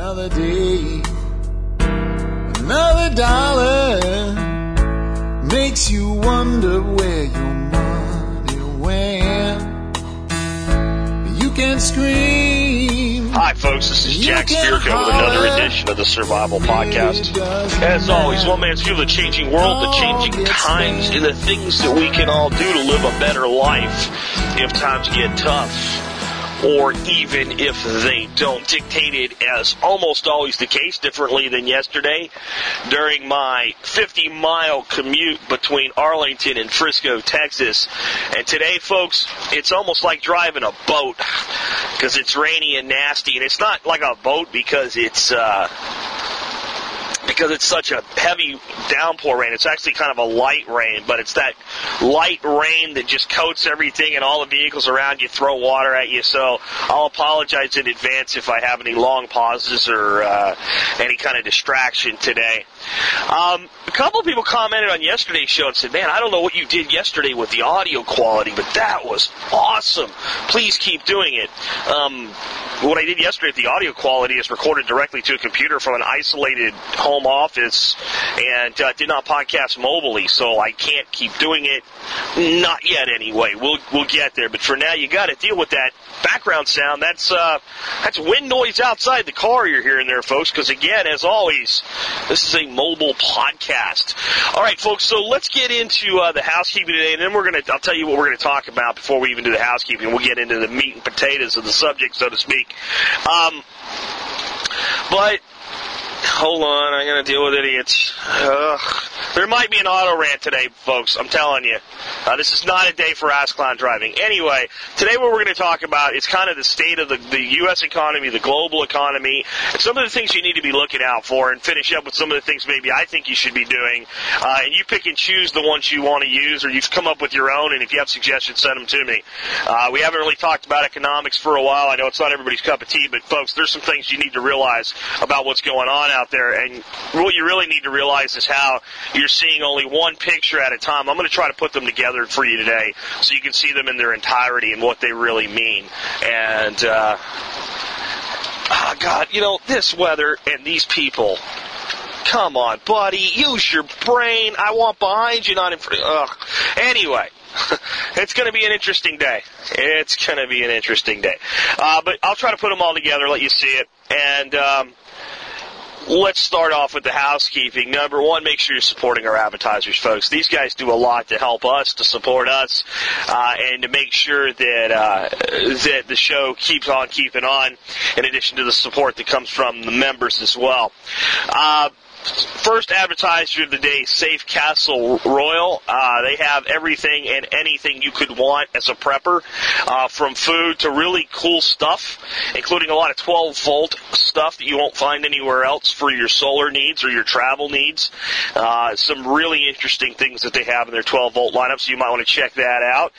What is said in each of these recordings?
Another day, another dollar makes you wonder where your money went. You can scream. Hi, folks. This is Jack Spirko with another edition of the Survival Podcast. As always, one man's view of the changing world, the changing times, and the things that we can all do to live a better life if times get tough or even if they don't. Dictated as almost always the case, differently than yesterday, during my 50 mile commute between Arlington and Frisco, Texas. And today, folks, it's almost like driving a boat because it's rainy and nasty. And it's not like a boat because it's, uh, because it's such a heavy downpour rain. It's actually kind of a light rain, but it's that light rain that just coats everything and all the vehicles around you throw water at you. So I'll apologize in advance if I have any long pauses or uh, any kind of distraction today. Um, a couple of people commented on yesterday's show and said, "Man, I don't know what you did yesterday with the audio quality, but that was awesome. Please keep doing it." Um, what I did yesterday the audio quality is recorded directly to a computer from an isolated home office and uh, did not podcast mobily, so I can't keep doing it. Not yet, anyway. We'll we'll get there, but for now, you got to deal with that background sound. That's uh, that's wind noise outside the car you're hearing there, folks. Because again, as always, this is a mobile podcast. All right, folks. So let's get into uh, the housekeeping today, and then we're gonna. I'll tell you what we're gonna talk about before we even do the housekeeping. We'll get into the meat and potatoes of the subject, so to speak. Um, but hold on, I'm gonna deal with idiots. Ugh. There might be an auto rant today, folks. I'm telling you. Uh, this is not a day for ass clown driving. Anyway, today what we're to talk about is kind of the state of the, the U.S. economy, the global economy, some of the things you need to be looking out for, and finish up with some of the things maybe I think you should be doing. Uh, and you pick and choose the ones you want to use, or you've come up with your own. And if you have suggestions, send them to me. Uh, we haven't really talked about economics for a while. I know it's not everybody's cup of tea, but folks, there's some things you need to realize about what's going on out there. And what you really need to realize is how you're seeing only one picture at a time. I'm going to try to put them together for you today so you can see them in their entirety and what they really mean. And, uh, oh God, you know, this weather and these people. Come on, buddy, use your brain. I want behind you, not in front. Anyway, it's going to be an interesting day. It's going to be an interesting day. Uh, but I'll try to put them all together, let you see it, and. Um, let's start off with the housekeeping. Number one, make sure you're supporting our advertisers, folks. These guys do a lot to help us, to support us, uh, and to make sure that uh, that the show keeps on keeping on. In addition to the support that comes from the members as well. Uh, First advertiser of the day, Safecastle Royal. Uh, they have everything and anything you could want as a prepper, uh, from food to really cool stuff, including a lot of 12 volt stuff that you won't find anywhere else for your solar needs or your travel needs. Uh, some really interesting things that they have in their 12 volt lineup, so you might want to check that out.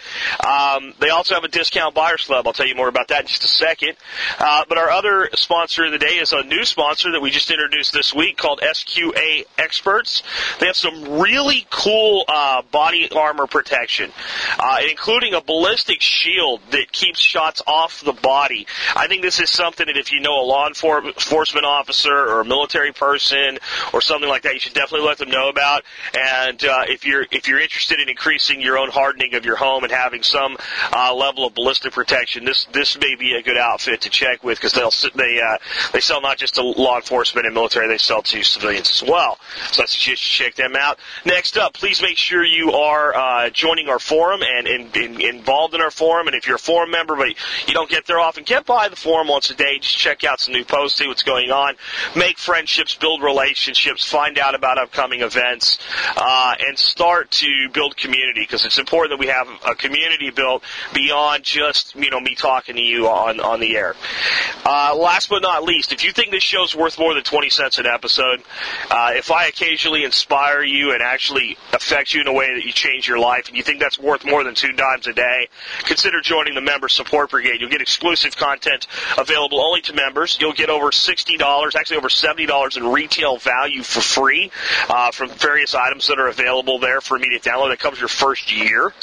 Um, they also have a discount buyers club. I'll tell you more about that in just a second. Uh, but our other sponsor of the day is a new sponsor that we just introduced this week called SQ QA experts. They have some really cool uh, body armor protection, uh, including a ballistic shield that keeps shots off the body. I think this is something that if you know a law enforcement officer or a military person or something like that, you should definitely let them know about. And uh, if you're if you're interested in increasing your own hardening of your home and having some uh, level of ballistic protection, this this may be a good outfit to check with because they'll they uh, they sell not just to law enforcement and military, they sell to civilians as well. So I suggest you check them out. Next up, please make sure you are uh, joining our forum and, and, and, involved in our forum. And if you're a forum member but you don't get there often, get by the forum once a day. Just check out some new posts, see what's going on, make friendships, build relationships, find out about upcoming events, uh, and start to build community because it's important that we have a community built beyond just you know me talking to you on on the air. Uh, last but not least, if you think this show's worth more than 20 cents an episode, Uh, if I occasionally inspire you and actually affect you in a way that you change your life, and you think that's worth more than two dimes a day, consider joining the Member Support Brigade. You'll get exclusive content available only to members. You'll get over $60, actually over $70 in retail value for free uh, from various items that are available there for immediate download. That covers your first year.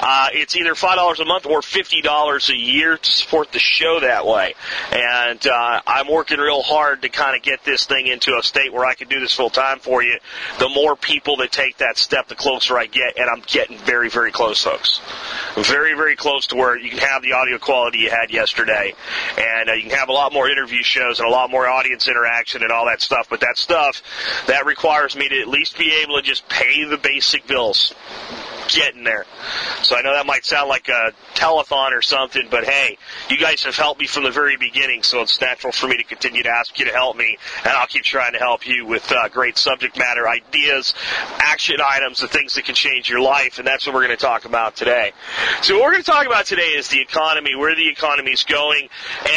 Uh, it's either $5 a month or $50 a year to support the show that way. And uh, I'm working real hard to kind of get this thing into a state where I can do this full time for you. The more people that take that step, the closer I get, and I'm getting very, very close, folks. Very, very close to where you can have the audio quality you had yesterday, and uh, you can have a lot more interview shows and a lot more audience interaction and all that stuff. But that stuff that requires me to at least be able to just pay the basic bills getting there. So I know that might sound like a telethon or something, but hey, you guys have helped me from the very beginning, so it's natural for me to continue to ask you to help me, and I'll keep trying to help you with uh, great subject matter ideas, action items, the things that can change your life, and that's what we're going to talk about today. So what we're going to talk about today is the economy, where the economy is going,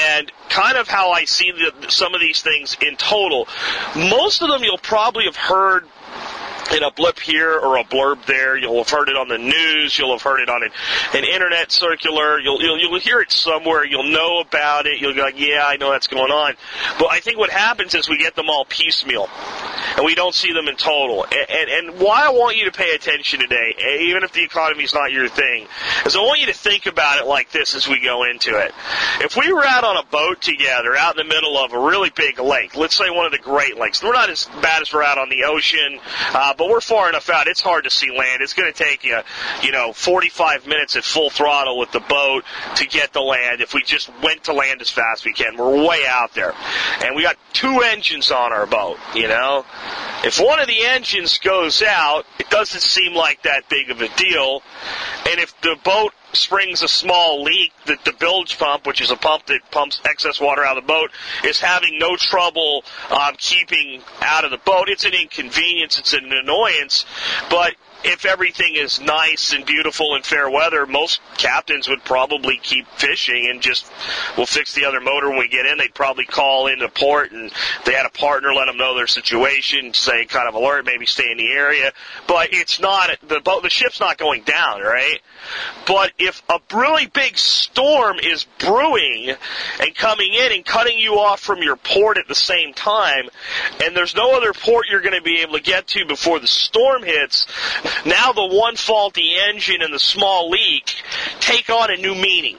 and kind of how I see the, some of these things in total. Most of them you'll probably have heard in a blip here or a blurb there. You'll have heard it on the news. You'll have heard it on an, an internet circular. You'll, you'll, you'll hear it somewhere. You'll know about it. You'll be like, yeah, I know that's going on. But I think what happens is we get them all piecemeal and we don't see them in total. And, and, and why I want you to pay attention today, even if the economy is not your thing, is I want you to think about it like this as we go into it. If we were out on a boat together, out in the middle of a really big lake, let's say one of the Great Lakes, we're not as bad as we're out on the ocean, uh, Uh, but we're far enough out. It's hard to see land. It's going to take you, you know, 45 minutes at full throttle with the boat to get the land. If we just went to land as fast as we can, we're way out there, and we got two engines on our boat. You know, if one of the engines goes out, it doesn't seem like that big of a deal, and if the boat springs a small leak that the bilge pump, which is a pump that pumps excess water out of the boat, is having no trouble um, keeping out of the boat. It's an inconvenience. It's an annoyance, but if everything is nice and beautiful and fair weather, most captains would probably keep fishing and just we'll fix the other motor when we get in. They'd probably call into port and they had a partner let them know their situation, say kind of alert, maybe stay in the area. But it's not the boat, the ship's not going down, right? But if a really big storm is brewing and coming in and cutting you off from your port at the same time, and there's no other port you're going to be able to get to before the storm hits, now the one faulty engine and the small leak take on a new meaning.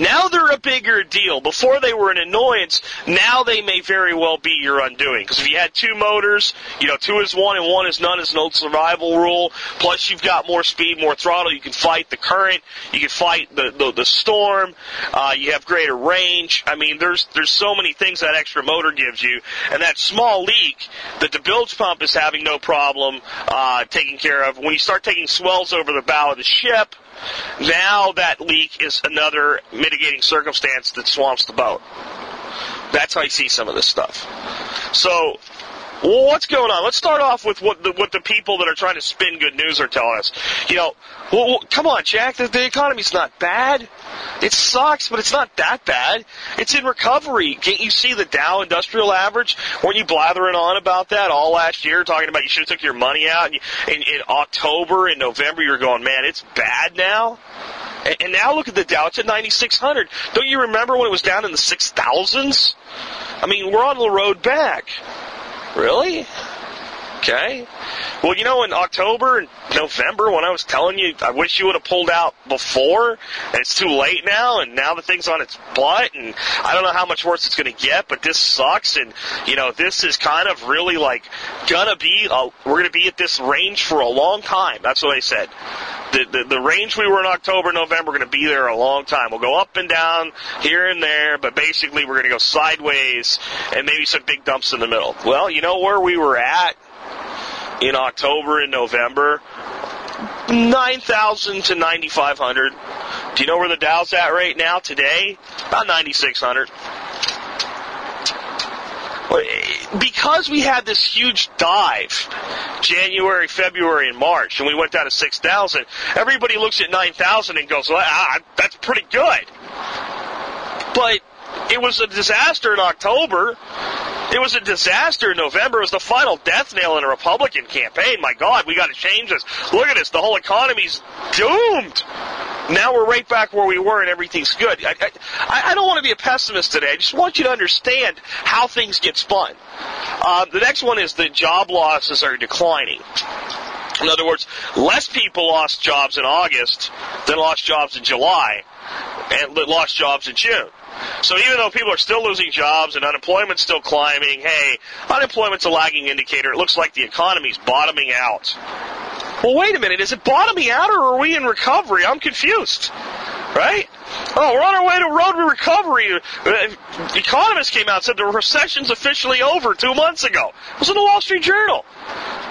Now they're a bigger deal. Before they were an annoyance, now they may very well be your undoing. Because if you had two motors, you know, two is one and one is none is an old survival rule. Plus you've got more speed, more throttle. You can fight the current. You can fight the, the, the storm. Uh, you have greater range. I mean, there's, there's so many things that extra motor gives you. And that small leak that the bilge pump is having no problem, uh, taking care of. When you start taking swells over the bow of the ship, now that leak is another mitigating circumstance that swamps the boat. That's how you see some of this stuff. So, well, what's going on? Let's start off with what the, what the people that are trying to spin good news are telling us. You know, well, well, come on, Jack. The, the economy's not bad. It sucks, but it's not that bad. It's in recovery. Can't you see the Dow Industrial Average? Weren't you blathering on about that all last year, talking about you should have took your money out? And you, in, in October and November, you're going, man, it's bad now. And, and now look at the Dow. It's at 9,600. Don't you remember when it was down in the 6,000s? I mean, we're on the road back. Really? Okay. Well, you know, in October and November, when I was telling you, I wish you would have pulled out before, and it's too late now, and now the thing's on its butt, and I don't know how much worse it's going to get, but this sucks, and, you know, this is kind of really like gonna be, a, we're gonna be at this range for a long time. That's what they said. The, the, the range we were in October, November, we're going to be there a long time. We'll go up and down here and there, but basically we're going to go sideways and maybe some big dumps in the middle. Well, you know where we were at in October and November? 9,000 to 9,500. Do you know where the Dow's at right now today? About 9,600 because we had this huge dive January, February, and March, and we went down to 6,000, everybody looks at 9,000 and goes, ah, that's pretty good. But it was a disaster in October. It was a disaster in November. It was the final death nail in a Republican campaign. My God, we got to change this. Look at this. The whole economy's doomed. Now we're right back where we were and everything's good. I, I, I don't want to be a pessimist today. I just want you to understand how things get spun. Uh, the next one is the job losses are declining. In other words, less people lost jobs in August than lost jobs in July and lost jobs in June. So even though people are still losing jobs and unemployment's still climbing, hey, unemployment's a lagging indicator. It looks like the economy's bottoming out. Well, wait a minute. Is it bottoming out or are we in recovery? I'm confused. Right? Oh, we're on our way to road to recovery. Uh, economists came out and said the recession's officially over two months ago. It was in the Wall Street Journal.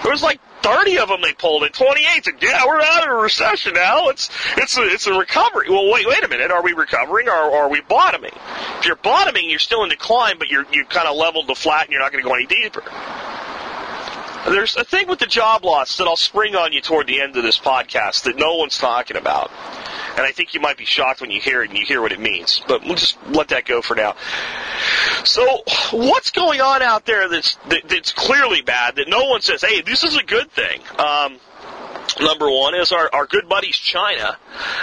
It was like 30 of them they pulled in 28 said, yeah, we're out of a recession now. It's, it's a, it's a recovery. Well, wait, wait a minute. Are we recovering or, or are we bottoming? If you're bottoming, you're still in decline, but you're, you kind of leveled the flat and you're not going to go any deeper. There's a thing with the job loss that I'll spring on you toward the end of this podcast that no one's talking about. And I think you might be shocked when you hear it and you hear what it means. But we'll just let that go for now. So, what's going on out there that's, that, that's clearly bad that no one says, hey, this is a good thing? Um, Number one is our, our good buddies China.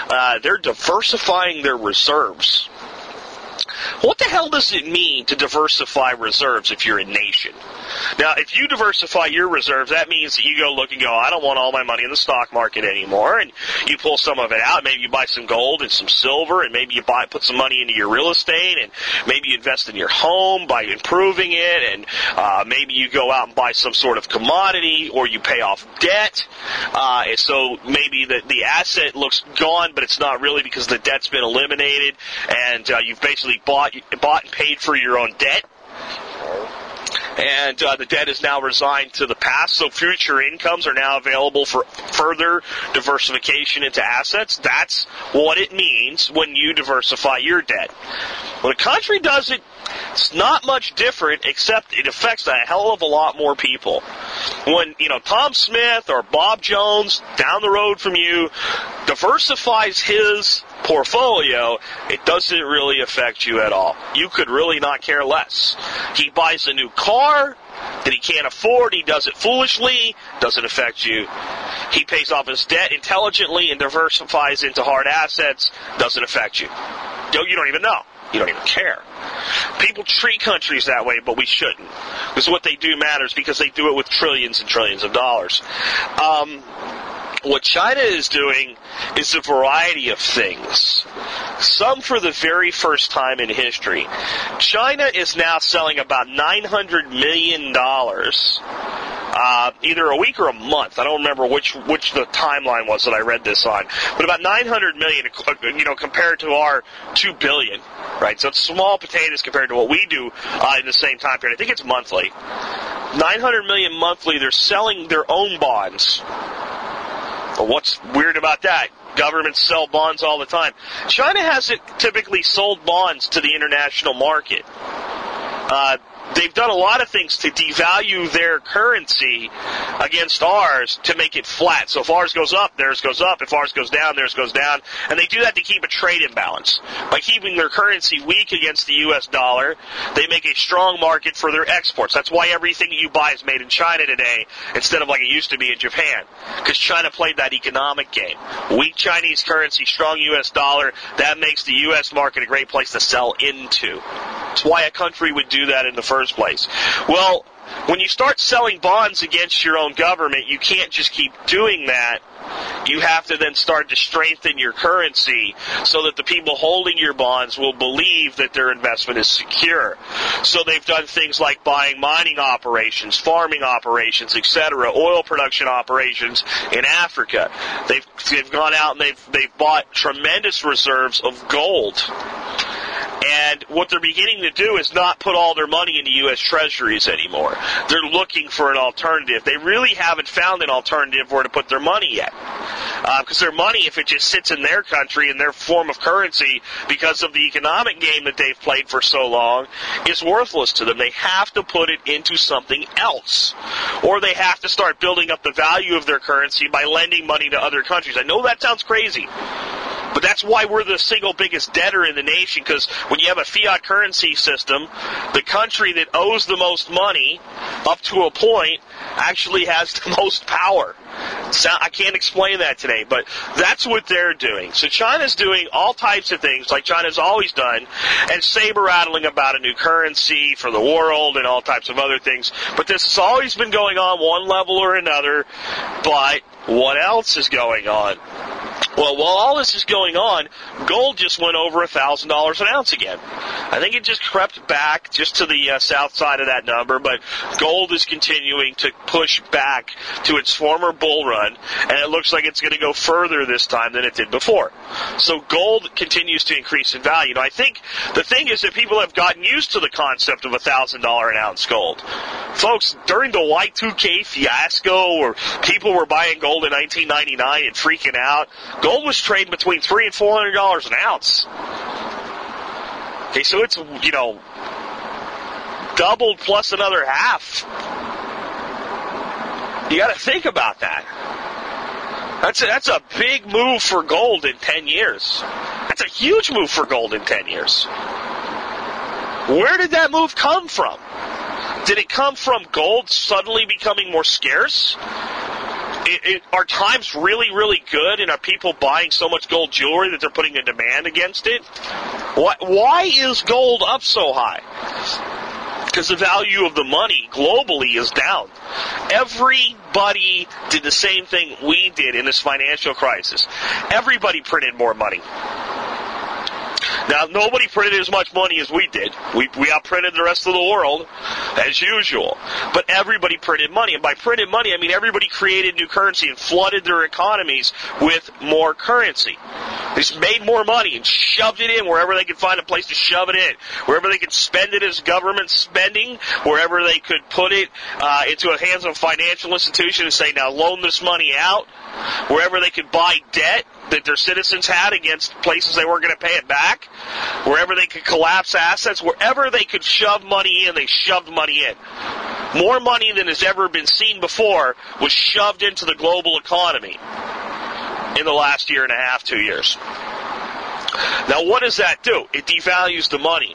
Uh, they're diversifying their reserves. What the hell does it mean to diversify reserves if you're a nation? Now, if you diversify your reserves, that means that you go look and go, I don't want all my money in the stock market anymore, and you pull some of it out. Maybe you buy some gold and some silver, and maybe you buy put some money into your real estate, and maybe you invest in your home by improving it, and uh, maybe you go out and buy some sort of commodity, or you pay off debt. Uh, and so maybe the the asset looks gone, but it's not really because the debt's been eliminated, and uh, you've basically bought bought and paid for your own debt and uh, the debt is now resigned to the past. So future incomes are now available for further diversification into assets. That's what it means when you diversify your debt. When a country does it, it's not much different, except it affects a hell of a lot more people. When you know Tom Smith or Bob Jones down the road from you diversifies his portfolio, it doesn't really affect you at all. You could really not care less. He buys a new car that he can't afford, he does it foolishly, doesn't affect you. He pays off his debt intelligently and diversifies into hard assets, doesn't affect you. You don't even know. You don't even care. People treat countries that way, but we shouldn't. Because what they do matters because they do it with trillions and trillions of dollars. Um, what China is doing is a variety of things. Some for the very first time in history. China is now selling about $900 million uh, either a week or a month. I don't remember which which the timeline was that I read this on, but about 900 million, uh, you know, compared to our 2 billion, right? So it's small potatoes compared to what we do uh, in the same time period. I think it's monthly. 900 million monthly. They're selling their own bonds what's weird about that? Governments sell bonds all the time. China hasn't typically sold bonds to the international market. Uh, they've done a lot of things to devalue their currency against ours to make it flat. So if ours goes up, theirs goes up. If ours goes down, theirs goes down. And they do that to keep a trade imbalance. By keeping their currency weak against the US dollar, they make a strong market for their exports. That's why everything you buy is made in China today instead of like it used to be in Japan. Because China played that economic game. Weak Chinese currency, strong US dollar, that makes the US market a great place to sell into. Why a country would do that in the first place. Well, when you start selling bonds against your own government, you can't just keep doing that. You have to then start to strengthen your currency so that the people holding your bonds will believe that their investment is secure. So they've done things like buying mining operations, farming operations, etc., oil production operations in Africa. They've they've gone out and they've they've bought tremendous reserves of gold. And what they're beginning to do is not put all their money into U.S. Treasuries anymore. They're looking for an alternative. They really haven't found an alternative where to put their money yet. Because uh, their money, if it just sits in their country in their form of currency because of the economic game that they've played for so long, is worthless to them. They have to put it into something else. Or they have to start building up the value of their currency by lending money to other countries. I know that sounds crazy. But that's why we're the single biggest debtor in the nation because when you have a fiat currency system, the country that owes the most money up to a point actually has the most power. So I can't explain that today, but that's what they're doing. So China's doing all types of things like China's always done and saber rattling about a new currency for the world and all types of other things. But this has always been going on one level or another. But what else is going on? Well, while all this is going on, gold just went over a thousand dollars an ounce again. I think it just crept back just to the uh, south side of that number, but gold is continuing to push back to its former bull run, and it looks like it's going to go further this time than it did before. So gold continues to increase in value. Now, I think the thing is that people have gotten used to the concept of a thousand dollar an ounce gold. Folks, during the Y2K fiasco, where people were buying gold in 1999 and freaking out, Gold was trading between three and four hundred dollars an ounce. Okay, so it's you know doubled plus another half. You got to think about that. That's a, that's a big move for gold in ten years. That's a huge move for gold in ten years. Where did that move come from? Did it come from gold suddenly becoming more scarce? it, it, are times really, really good, and are people buying so much gold jewelry that they're putting a demand against it? Why, why is gold up so high? Because the value of the money globally is down. Everybody did the same thing we did in this financial crisis. Everybody printed more money. Now, nobody printed as much money as we did. We, we outprinted the rest of the world, as usual. But everybody printed money. And by printed money, I mean everybody created new currency and flooded their economies with more currency. They just made more money and shoved it in wherever they could find a place to shove it in. Wherever they could spend it as government spending, wherever they could put it uh, into the hands of a financial institution and say, now loan this money out. Wherever they could buy debt that their citizens had against places they weren't going to pay it back, wherever they could collapse assets, wherever they could shove money in, they shoved money in. More money than has ever been seen before was shoved into the global economy in the last year and a half, two years. Now, what does that do? It devalues the money.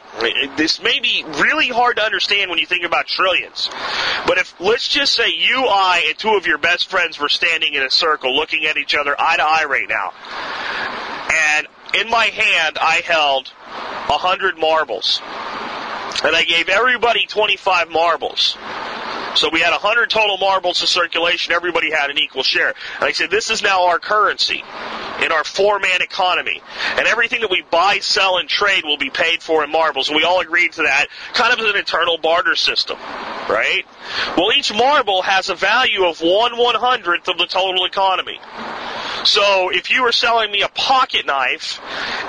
This may be really hard to understand when you think about trillions. But if, let's just say you, I, and two of your best friends were standing in a circle looking at each other eye to eye right now. And in my hand, I held a hundred marbles. And I gave everybody 25 marbles. So we had 100 total marbles in circulation. Everybody had an equal share. And I said, this is now our currency in our four-man economy. And everything that we buy, sell, and trade will be paid for in marbles. And we all agreed to that, kind of as an internal barter system, right? Well, each marble has a value of one one-hundredth of the total economy. So if you were selling me a pocket knife,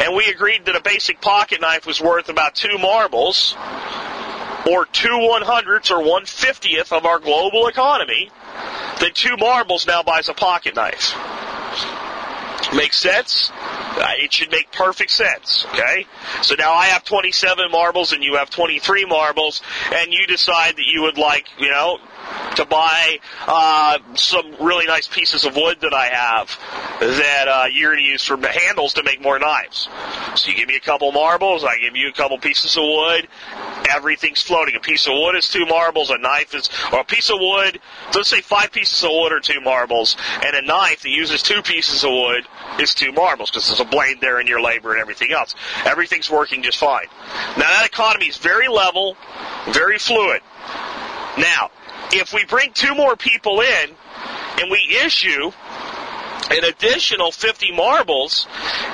and we agreed that a basic pocket knife was worth about two marbles, or two one hundredths or one fiftieth of our global economy, then two marbles now buys a pocket knife. Makes sense? It should make perfect sense, okay? So now I have 27 marbles and you have 23 marbles, and you decide that you would like, you know, to buy uh, some really nice pieces of wood that I have that uh, you're going to use for handles to make more knives. So you give me a couple marbles, I give you a couple pieces of wood. Everything's floating. A piece of wood is two marbles, a knife is, or a piece of wood, So let's say five pieces of wood are two marbles, and a knife that uses two pieces of wood is two marbles because there's a blade there in your labor and everything else. Everything's working just fine. Now that economy is very level, very fluid. Now, if we bring two more people in and we issue an additional 50 marbles,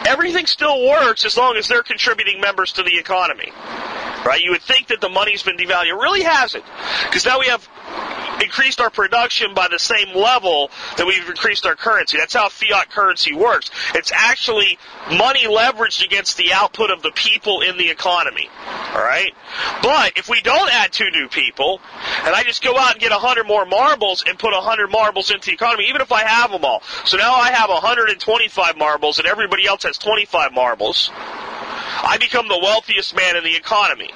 everything still works as long as they're contributing members to the economy. Right? You would think that the money's been devalued. It really hasn't. Because now we have increased our production by the same level that we've increased our currency. That's how fiat currency works. It's actually money leveraged against the output of the people in the economy. Alright? But if we don't add two new people, and I just go out and get a 100 more marbles and put a 100 marbles into the economy, even if I have them all. So now I have 125 marbles and everybody else has 25 marbles. I become the wealthiest man in the economy.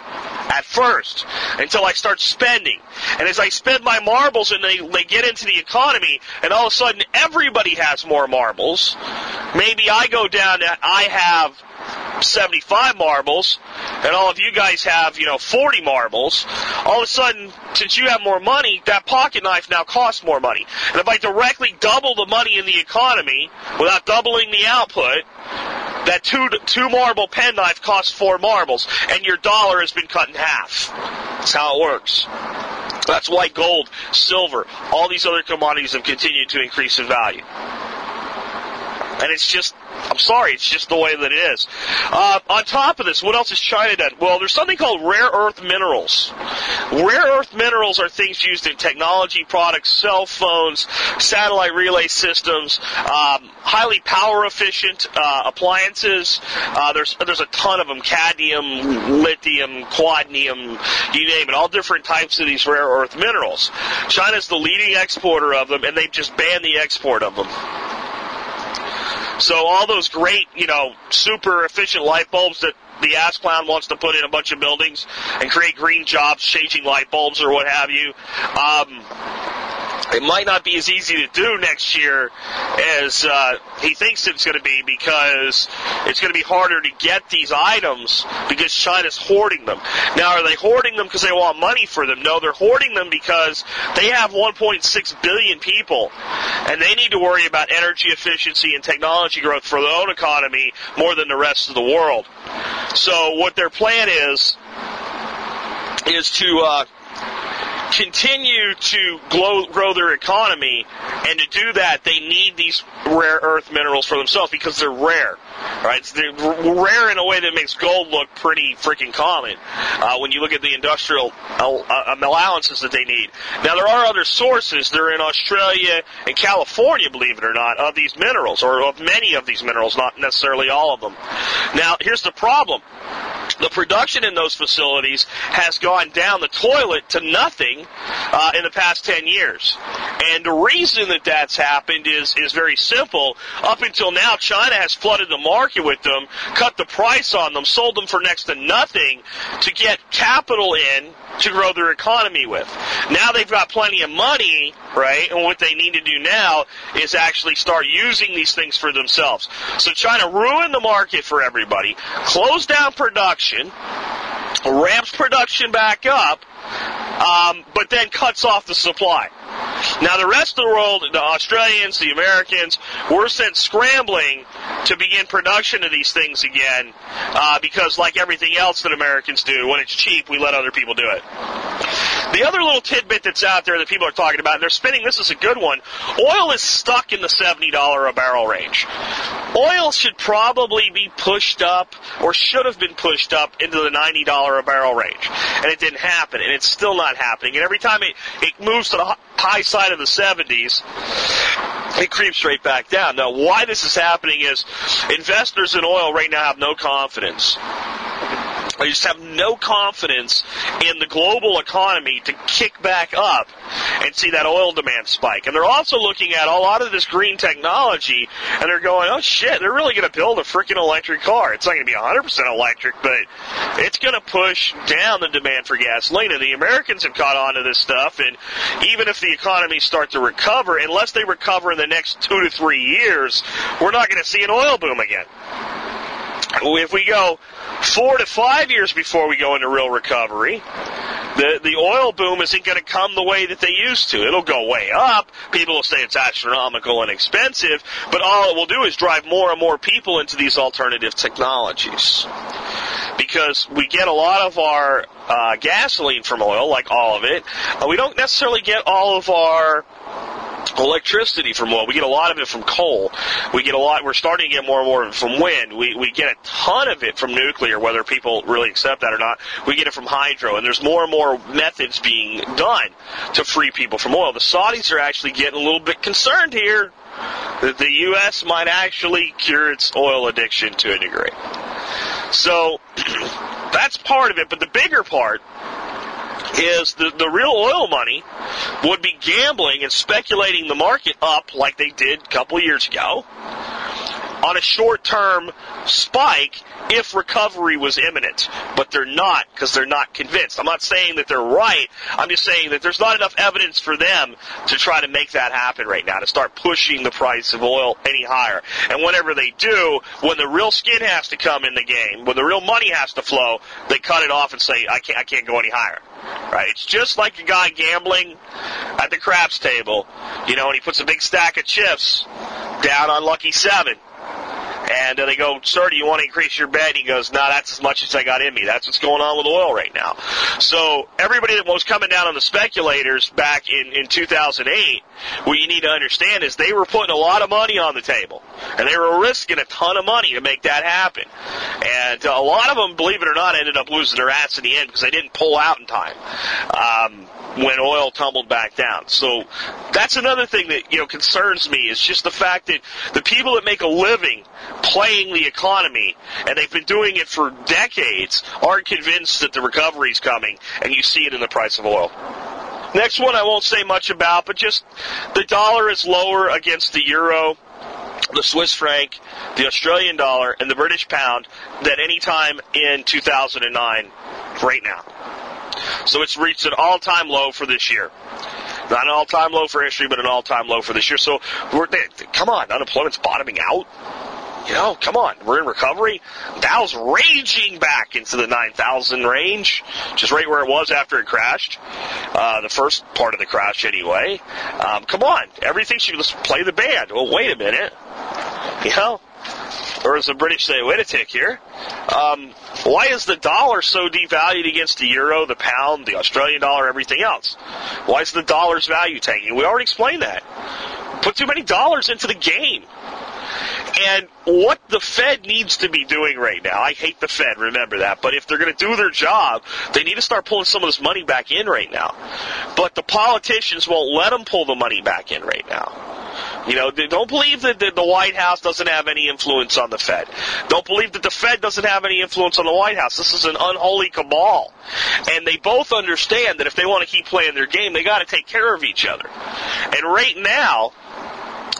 at first until I start spending. And as I spend my marbles and they, they get into the economy and all of a sudden everybody has more marbles, maybe I go down to, I have 75 marbles, and all of you guys have, you know, 40 marbles, all of a sudden, since you have more money, that pocket knife now costs more money. And if I directly double the money in the economy without doubling the output, that two two marble penknife costs four marbles, and your dollar has been cut in half. That's how it works. That's why gold, silver, all these other commodities have continued to increase in value. And it's just I'm sorry, it's just the way that it is. Uh, on top of this, what else has China done? Well, there's something called rare earth minerals. Rare earth minerals are things used in technology products, cell phones, satellite relay systems, um, highly power efficient uh, appliances. Uh, there's there's a ton of them: cadmium, lithium, quadmium, you name it. All different types of these rare earth minerals. China's the leading exporter of them, and they've just banned the export of them. So all those great, you know, super efficient light bulbs that the ass clown wants to put in a bunch of buildings and create green jobs, changing light bulbs or what have you. Um, it might not be as easy to do next year as uh, he thinks it's going to be because it's going to be harder to get these items because China's hoarding them. Now, are they hoarding them because they want money for them? No, they're hoarding them because they have 1.6 billion people and they need to worry about energy efficiency and technology growth for their own economy more than the rest of the world. So, what their plan is is to uh, continue to grow, grow their economy, and to do that, they need these rare earth minerals for themselves because they're rare. Right? They're rare in a way that makes gold look pretty freaking common uh, when you look at the industrial uh, allowances that they need. Now, there are other sources. They're in Australia and California, believe it or not, of these minerals, or of many of these minerals, not necessarily all of them. Now, here's the problem the production in those facilities has gone down the toilet to nothing uh, in the past 10 years. And the reason that that's happened is, is very simple. Up until now, China has flooded the market with them, cut the price on them, sold them for next to nothing to get capital in to grow their economy with. Now they've got plenty of money, right? And what they need to do now is actually start using these things for themselves. So China ruined the market for everybody, closed down production, ramps production back up, um, but then cuts off the supply. Now, the rest of the world, the Australians, the Americans, we're sent scrambling to begin production of these things again uh, because, like everything else that Americans do, when it's cheap, we let other people do it. The other little tidbit that's out there that people are talking about, and they're spinning this is a good one oil is stuck in the $70 a barrel range. Oil should probably be pushed up, or should have been pushed up into the $90 a barrel range. And it didn't happen, and it's still not happening. And every time it, it moves to the high side of the 70s, it creeps right back down. Now, why this is happening is investors in oil right now have no confidence they just have no confidence in the global economy to kick back up and see that oil demand spike. And they're also looking at a lot of this green technology and they're going, oh shit, they're really going to build a freaking electric car. It's not going to be 100% electric, but it's going to push down the demand for gasoline. And the Americans have caught on to this stuff. And even if the economy starts to recover, unless they recover in the next two to three years, we're not going to see an oil boom again. If we go four to five years before we go into real recovery, the the oil boom isn't going to come the way that they used to. It'll go way up. People will say it's astronomical and expensive, but all it will do is drive more and more people into these alternative technologies. Because we get a lot of our uh, gasoline from oil, like all of it. Uh, we don't necessarily get all of our electricity from oil. We get a lot of it from coal. We get a lot. We're starting to get more and more from wind. We we get a ton of it from nuclear, whether people really accept that or not. We get it from hydro, and there's more and more methods being done to free people from oil. The Saudis are actually getting a little bit concerned here that the U.S. might actually cure its oil addiction to a degree. So that's part of it, but the bigger part is the, the real oil money would be gambling and speculating the market up like they did a couple of years ago on a short term spike if recovery was imminent. But they're not because they're not convinced. I'm not saying that they're right. I'm just saying that there's not enough evidence for them to try to make that happen right now, to start pushing the price of oil any higher. And whenever they do, when the real skin has to come in the game, when the real money has to flow, they cut it off and say, I can't, I can't go any higher. Right? It's just like a guy gambling at the craps table, you know, and he puts a big stack of chips down on lucky seven. And uh, they go, sir, do you want to increase your bet? He goes, no, nah, that's as much as I got in me. That's what's going on with oil right now. So everybody that was coming down on the speculators back in, in 2008, what you need to understand is they were putting a lot of money on the table. And they were risking a ton of money to make that happen. And uh, a lot of them, believe it or not, ended up losing their ass in the end because they didn't pull out in time. Um, when oil tumbled back down. So that's another thing that you know concerns me is just the fact that the people that make a living playing the economy and they've been doing it for decades aren't convinced that the recovery is coming, and you see it in the price of oil. Next one I won't say much about, but just the dollar is lower against the euro the Swiss franc, the Australian dollar, and the British pound than any time in 2009 right now. So it's reached an all-time low for this year. Not an all-time low for history, but an all-time low for this year. So we're come on, unemployment's bottoming out. You know, come on, we're in recovery. Dow's raging back into the 9,000 range, just right where it was after it crashed. Uh, the first part of the crash, anyway. Um, come on, everything should let's play the band. Well, wait a minute. You know, or as the British say, wait a tick here. Um, why is the dollar so devalued against the euro, the pound, the Australian dollar, everything else? Why is the dollar's value tanking? We already explained that. Put too many dollars into the game. And what the Fed needs to be doing right now, I hate the Fed, remember that, but if they're going to do their job, they need to start pulling some of this money back in right now. But the politicians won't let them pull the money back in right now. You know, don't believe that the White House doesn't have any influence on the Fed. Don't believe that the Fed doesn't have any influence on the White House. This is an unholy cabal. And they both understand that if they want to keep playing their game, they got to take care of each other. And right now,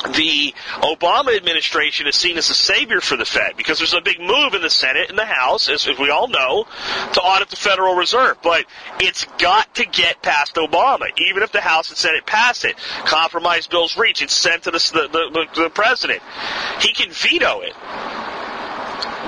the Obama administration is seen as a savior for the Fed because there's a big move in the Senate and the House, as, we all know, to audit the Federal Reserve. But it's got to get past Obama, even if the House and Senate pass it. Compromise bills reach, it's sent to the, the, the, the president. He can veto it.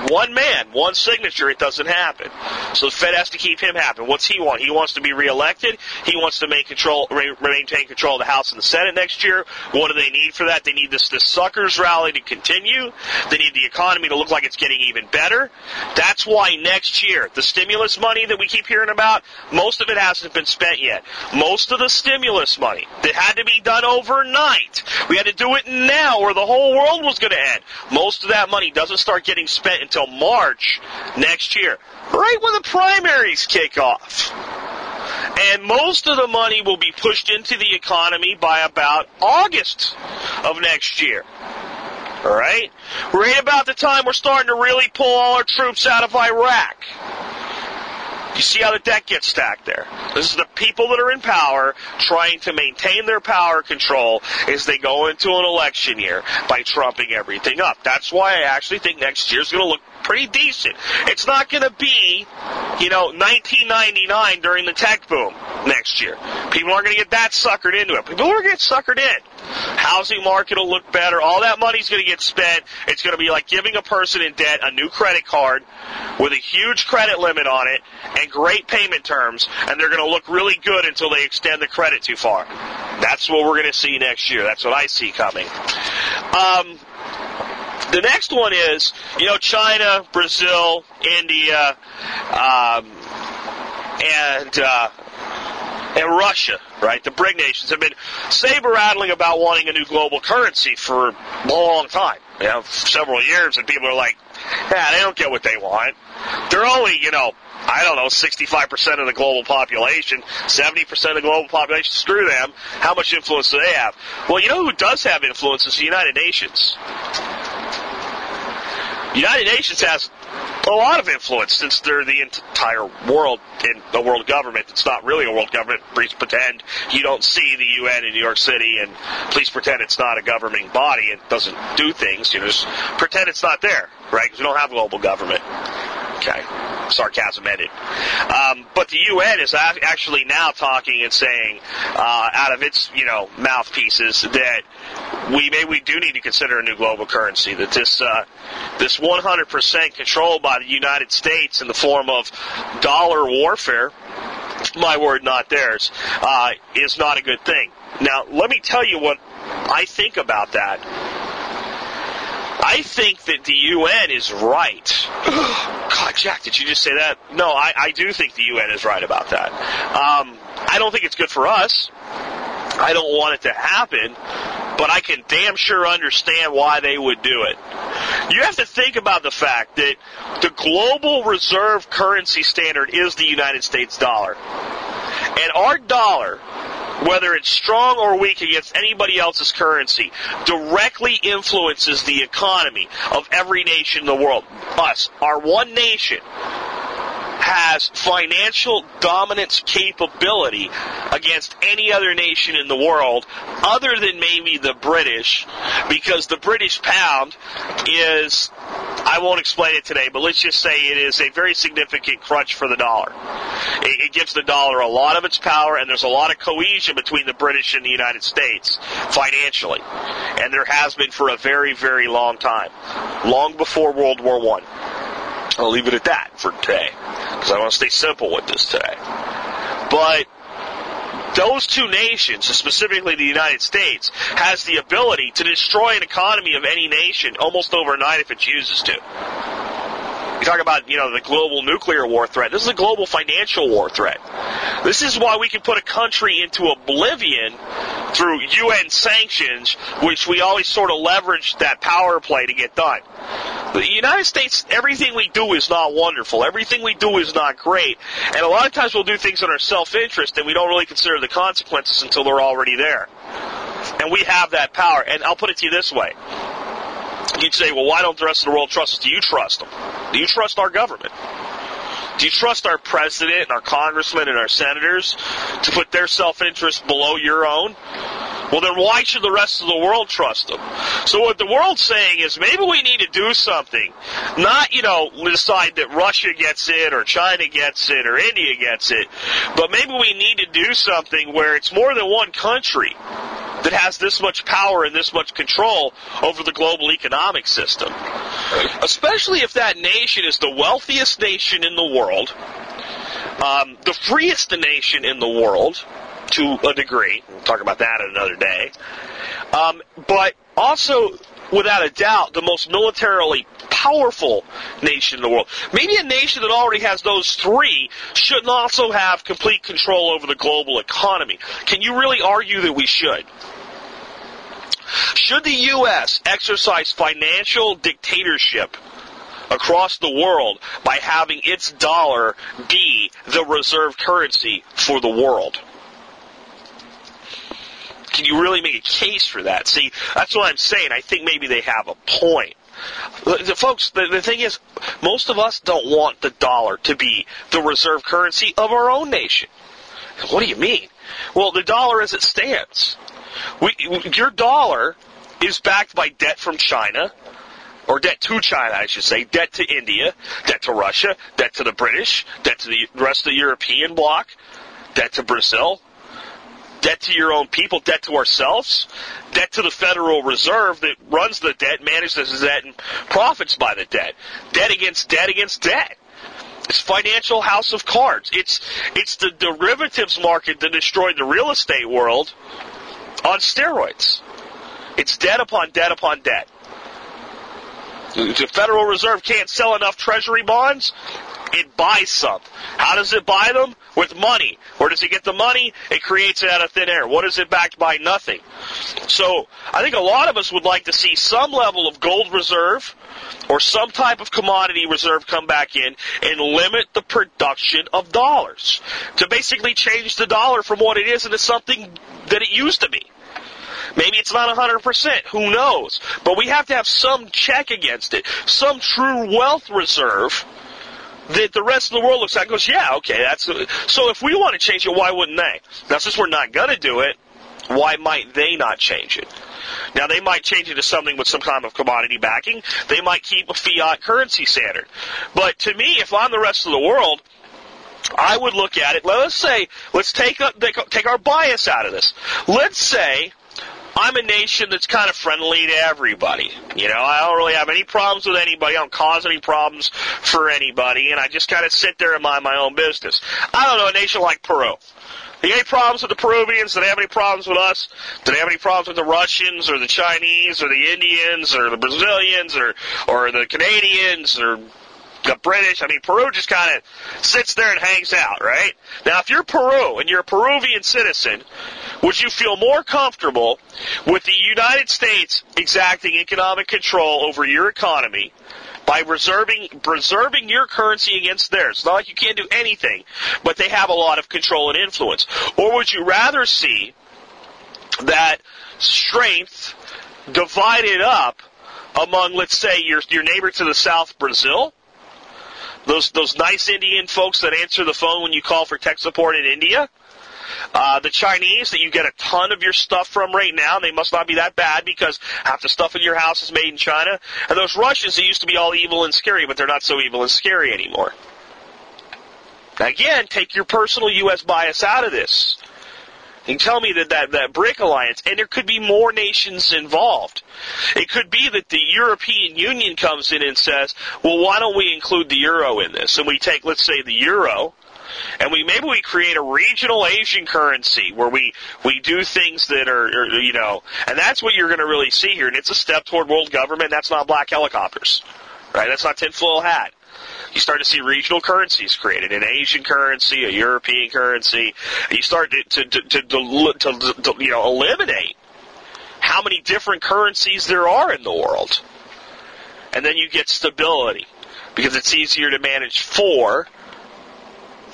One man, one signature, it doesn't happen. So the Fed has to keep him happy. What's he want? He wants to be reelected. He wants to make control, maintain control of the House and the Senate next year. What do they need for that? They need this, this suckers rally to continue. They need the economy to look like it's getting even better. That's why next year, the stimulus money that we keep hearing about, most of it hasn't been spent yet. Most of the stimulus money that had to be done overnight, we had to do it now or the whole world was going to end. Most of that money doesn't start getting spent until March next year, right when the primaries kick off. And most of the money will be pushed into the economy by about August of next year. All right? Right about the time we're starting to really pull all our troops out of Iraq. You see how the deck gets stacked there. This is the people that are in power trying to maintain their power control as they go into an election year by trumping everything up. That's why I actually think next year's going to look pretty decent. It's not going to be, you know, 1999 during the tech boom next year. People aren't going to get that suckered into it. People are going to get suckered in. Housing market will look better. All that money's going to get spent. It's going to be like giving a person in debt a new credit card with a huge credit limit on it and great payment terms, and they're going to look really good until they extend the credit too far. That's what we're going to see next year. That's what I see coming. Um, the next one is, you know, China, Brazil, India, um, and uh, and Russia, right? The BRIC nations have been saber rattling about wanting a new global currency for a long time, you know, several years, and people are like, yeah, they don't get what they want. They're only, you know, I don't know, 65% of the global population, 70% of the global population, screw them. How much influence do they have? Well, you know who does have influence is the United Nations. United Nations has a lot of influence since they're the entire world in the world government. It's not really a world government. Please pretend you don't see the UN in New York City, and please pretend it's not a governing body. It doesn't do things. You know, just pretend it's not there, right? Because we don't have global government. Okay. Sarcasm ended. Um, but the UN is actually now talking and saying, uh, out of its, you know, mouthpieces that we maybe we do need to consider a new global currency. That this, uh, this 100% control by the United States in the form of dollar warfare, my word, not theirs, uh, is not a good thing. Now, let me tell you what I think about that. I think that the UN is right. God, Jack, did you just say that? No, I, I do think the UN is right about that. Um, I don't think it's good for us. I don't want it to happen, but I can damn sure understand why they would do it. You have to think about the fact that the global reserve currency standard is the United States dollar. And our dollar whether it's strong or weak against anybody else's currency, directly influences the economy of every nation in the world. Us, our one nation, has financial dominance capability against any other nation in the world other than maybe the British because the British pound is I won't explain it today, but let's just say it is a very significant crutch for the dollar. It, it gives the dollar a lot of its power, and there's a lot of cohesion between the British and the United States financially, and there has been for a very, very long time, long before World War One. I'll leave it at that for today because I want to stay simple with this today. But those two nations, specifically the United States, has the ability to destroy an economy of any nation almost overnight if it chooses to. You talk about, you know, the global nuclear war threat. This is a global financial war threat. This is why we can put a country into oblivion through UN sanctions, which we always sort of leverage that power play to get done. The United States, everything we do is not wonderful. Everything we do is not great. And a lot of times we'll do things in our self-interest and we don't really consider the consequences until they're already there. And we have that power. And I'll put it to you this way. You'd say, well, why don't the rest of the world trust us? Do you trust them? Do you trust our government? Do you trust our president and our congressmen and our senators to put their self-interest below your own? Well, then why should the rest of the world trust them? So what the world's saying is maybe we need to do something. Not, you know, decide that Russia gets it or China gets it or India gets it, but maybe we need to do something where it's more than one country that has this much power and this much control over the global economic system. Especially if that nation is the wealthiest nation in the world, um, the freest nation in the world, to a degree. We'll talk about that another day. Um, but also, without a doubt, the most militarily powerful nation in the world. Maybe a nation that already has those three shouldn't also have complete control over the global economy. Can you really argue that we should? Should the U.S. exercise financial dictatorship across the world by having its dollar be the reserve currency for the world? Can you really make a case for that? See, that's what I'm saying. I think maybe they have a point. The, folks, the, the thing is, most of us don't want the dollar to be the reserve currency of our own nation. What do you mean? Well, the dollar as it stands. We, your dollar is backed by debt from China, or debt to China, I should say, debt to India, debt to Russia, debt to the British, debt to the rest of the European bloc, debt to Brazil, debt to your own people, debt to ourselves, debt to the Federal Reserve that runs the debt, manages the debt, and profits by the debt. Debt against debt against debt. It's financial house of cards. It's it's the derivatives market that destroyed the real estate world on steroids. It's debt upon debt upon debt. The Federal Reserve can't sell enough Treasury bonds. It buys some. How does it buy them? With money. Where does it get the money? It creates it out of thin air. What is it backed by? Nothing. So I think a lot of us would like to see some level of gold reserve or some type of commodity reserve come back in and limit the production of dollars. To basically change the dollar from what it is into something that it used to be. Maybe it's not 100%. Who knows? But we have to have some check against it. Some true wealth reserve that the rest of the world looks at goes, yeah, okay, that's so. If we want to change it, why wouldn't they? Now, since we're not going to do it, why might they not change it? Now they might change it to something with some kind of commodity backing. They might keep a fiat currency standard. But to me, if I'm the rest of the world, I would look at it. Let's say, let's take uh, a, take our bias out of this. Let's say I'm a nation that's kind of friendly to everybody. You know, I don't really have any problems with anybody. I don't cause any problems for anybody, and I just kind of sit there and mind my own business. I don't know a nation like Peru. Do they have any problems with the Peruvians? Do they have any problems with us? Do they have any problems with the Russians or the Chinese or the Indians or the Brazilians or or the Canadians or the British? I mean, Peru just kind of sits there and hangs out, right? Now, if you're Peru and you're a Peruvian citizen, would you feel more comfortable with the United States exacting economic control over your economy by reserving preserving your currency against theirs. It's not like you can't do anything, but they have a lot of control and influence. Or would you rather see that strength divided up among, let's say, your your neighbor to the south, Brazil? Those those nice Indian folks that answer the phone when you call for tech support in India? Uh, the Chinese that you get a ton of your stuff from right now, they must not be that bad because half the stuff in your house is made in China. And those Russians that used to be all evil and scary, but they're not so evil and scary anymore. Again, take your personal U.S. bias out of this. Can tell me that, that that BRIC alliance, and there could be more nations involved. It could be that the European Union comes in and says, well, why don't we include the euro in this? And we take, let's say, the euro, and we maybe we create a regional Asian currency where we we do things that are, are you know, and that's what you're going to really see here. And it's a step toward world government. That's not black helicopters, right? That's not tinfoil hat. You start to see regional currencies created, an Asian currency, a European currency. You start to to to, to, to, you know eliminate how many different currencies there are in the world, and then you get stability because it's easier to manage four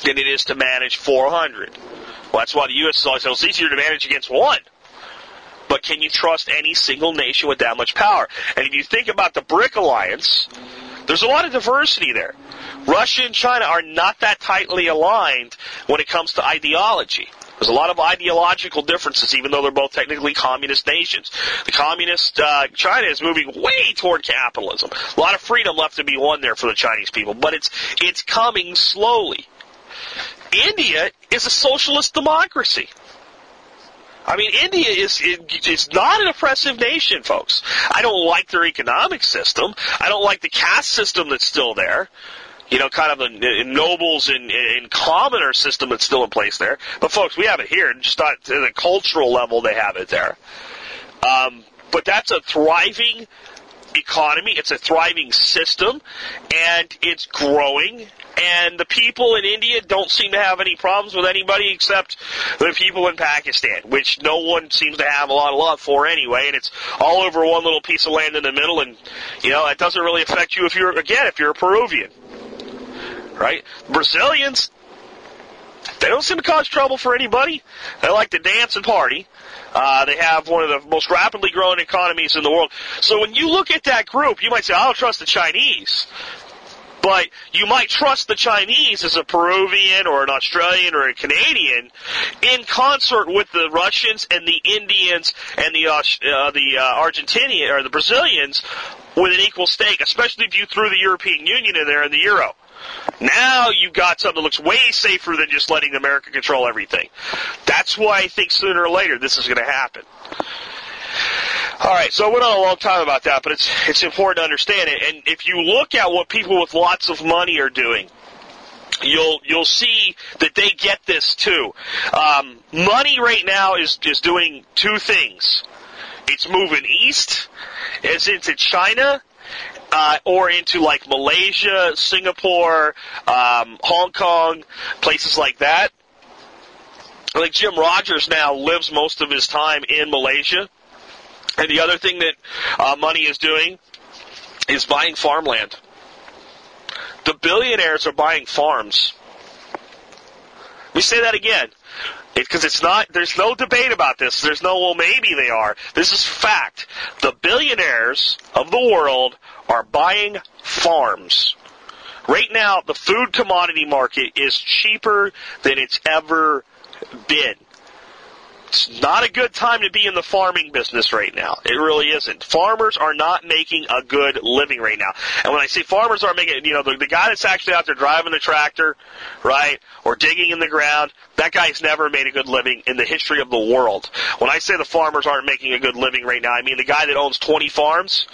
than it is to manage 400. Well, that's why the U.S. is always it's easier to manage against one. But can you trust any single nation with that much power? And if you think about the BRIC alliance, there's a lot of diversity there. Russia and China are not that tightly aligned when it comes to ideology. There's a lot of ideological differences, even though they're both technically communist nations. The communist uh, China is moving way toward capitalism. A lot of freedom left to be won there for the Chinese people, but it's it's coming slowly. India is a socialist democracy. I mean, India is it's not an oppressive nation, folks. I don't like their economic system. I don't like the caste system that's still there. You know, kind of a, nobles and, and commoner system that's still in place there. But folks, we have it here, just not at a cultural level. They have it there. Um, but that's a thriving economy. It's a thriving system, and it's growing. And the people in India don't seem to have any problems with anybody except the people in Pakistan, which no one seems to have a lot of love for anyway. And it's all over one little piece of land in the middle, and you know it doesn't really affect you if you're again if you're a Peruvian, right? Brazilians, they don't seem to cause trouble for anybody. They like to dance and party. Uh, they have one of the most rapidly growing economies in the world. So when you look at that group, you might say, I don't trust the Chinese. But you might trust the Chinese as a Peruvian or an Australian or a Canadian in concert with the Russians and the Indians and the uh, the uh, Argentinian or the Brazilians with an equal stake, especially if you threw the European Union in there and the euro. Now you've got something that looks way safer than just letting America control everything. That's why I think sooner or later this is going to happen. All right, so I went on a long time about that, but it's it's important to understand it. And if you look at what people with lots of money are doing, you'll you'll see that they get this too. Um, money right now is is doing two things. It's moving east, as into China, uh, or into like Malaysia, Singapore, um, Hong Kong, places like that. Like Jim Rogers now lives most of his time in Malaysia. And the other thing that uh, money is doing is buying farmland. The billionaires are buying farms. Me say that again. Because it, it's not, there's no debate about this. There's no, well, maybe they are. This is fact. The billionaires of the world are buying farms. Right now, the food commodity market is cheaper than it's ever been. It's not a good time to be in the farming business right now. It really isn't. Farmers are not making a good living right now. And when I say farmers aren't making, you know, the, the guy that's actually out there driving the tractor, right, or digging in the ground, that guy's never made a good living in the history of the world. When I say the farmers aren't making a good living right now, I mean the guy that owns 20 farms,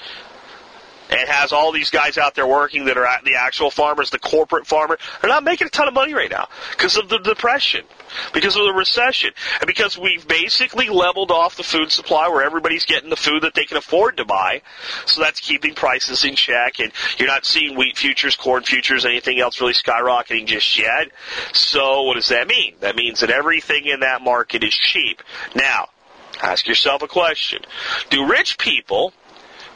and has all these guys out there working that are the actual farmers, the corporate farmer, they're not making a ton of money right now because of the depression, because of the recession, and because we've basically leveled off the food supply where everybody's getting the food that they can afford to buy. So that's keeping prices in check, and you're not seeing wheat futures, corn futures, anything else really skyrocketing just yet. So what does that mean? That means that everything in that market is cheap. Now, ask yourself a question. Do rich people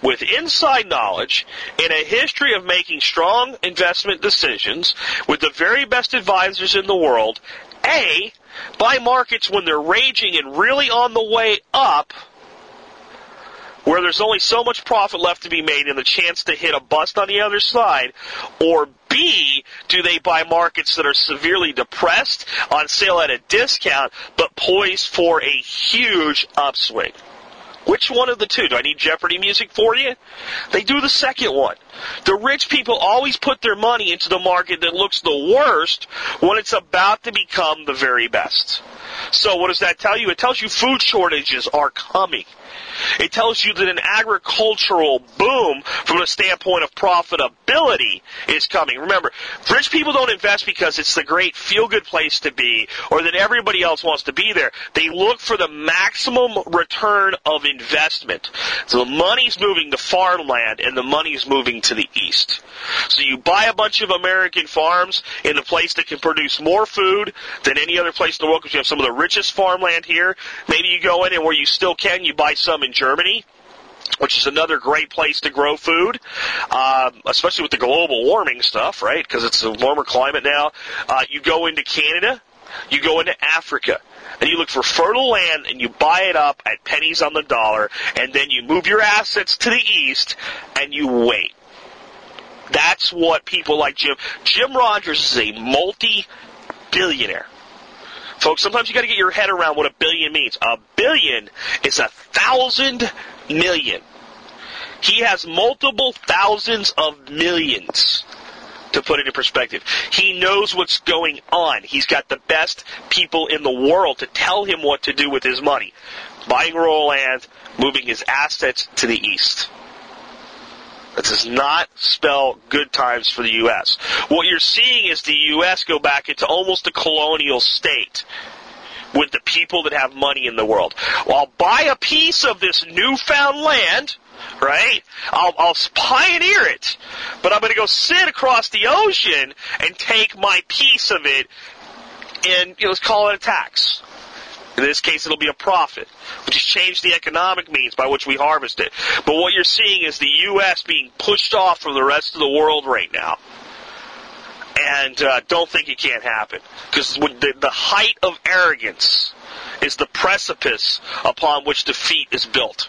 with inside knowledge and a history of making strong investment decisions with the very best advisors in the world, A, buy markets when they're raging and really on the way up, where there's only so much profit left to be made and the chance to hit a bust on the other side, or B, do they buy markets that are severely depressed, on sale at a discount, but poised for a huge upswing? Which one of the two? Do I need Jeopardy music for you? They do the second one. The rich people always put their money into the market that looks the worst when it's about to become the very best. So what does that tell you? It tells you food shortages are coming. It tells you that an agricultural boom from the standpoint of profitability is coming. Remember, rich people don't invest because it's the great feel good place to be or that everybody else wants to be there. They look for the maximum return of investment. So the money's moving to farmland and the money's moving to the east. So you buy a bunch of American farms in a place that can produce more food than any other place in the world because you have some of the richest farmland here. Maybe you go in and where you still can, you buy some in Germany which is another great place to grow food, um, especially with the global warming stuff, right? Because it's a warmer climate now. Uh, you go into Canada, you go into Africa, and you look for fertile land and you buy it up at pennies on the dollar, and then you move your assets to the east and you wait. That's what people like Jim. Jim Rogers is a multi-billionaire. Folks, sometimes you got to get your head around what a billion means. A billion is a thousand million. He has multiple thousands of millions to put it in perspective. He knows what's going on. He's got the best people in the world to tell him what to do with his money. Buying rural land, moving his assets to the east. That does not spell good times for the U.S. What you're seeing is the U.S. go back into almost a colonial state with the people that have money in the world. Well, I'll buy a piece of this newfound land, right? I'll, I'll pioneer it, but I'm going to go sit across the ocean and take my piece of it and you know, let's call it a tax. In this case, it'll be a profit, which has changed the economic means by which we harvest it. But what you're seeing is the U.S. being pushed off from the rest of the world right now. And uh, don't think it can't happen. Because the, the height of arrogance is the precipice upon which defeat is built.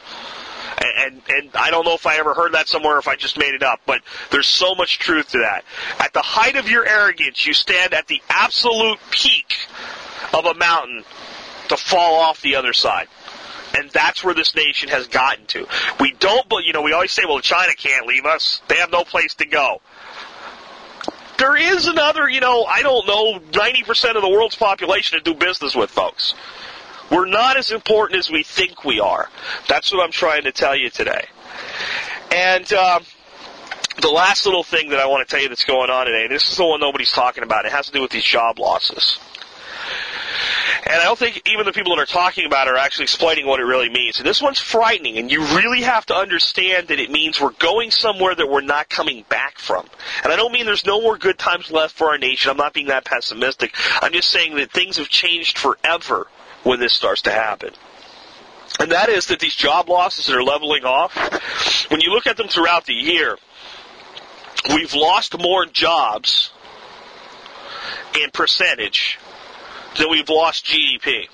And, and I don't know if I ever heard that somewhere if I just made it up, but there's so much truth to that. At the height of your arrogance, you stand at the absolute peak of a mountain to fall off the other side. And that's where this nation has gotten to. We don't, but you know, we always say, well, China can't leave us. They have no place to go. There is another, you know, I don't know, 90% of the world's population to do business with, folks. We're not as important as we think we are. That's what I'm trying to tell you today. And, um, the last little thing that I want to tell you that's going on today, this is the one nobody's talking about. It has to do with these job losses. And I don't think even the people that are talking about it are actually explaining what it really means. And this one's frightening, and you really have to understand that it means we're going somewhere that we're not coming back from. And I don't mean there's no more good times left for our nation. I'm not being that pessimistic. I'm just saying that things have changed forever when this starts to happen. And that is that these job losses that are leveling off, when you look at them throughout the year, we've lost more jobs in percentage then we've lost GDP.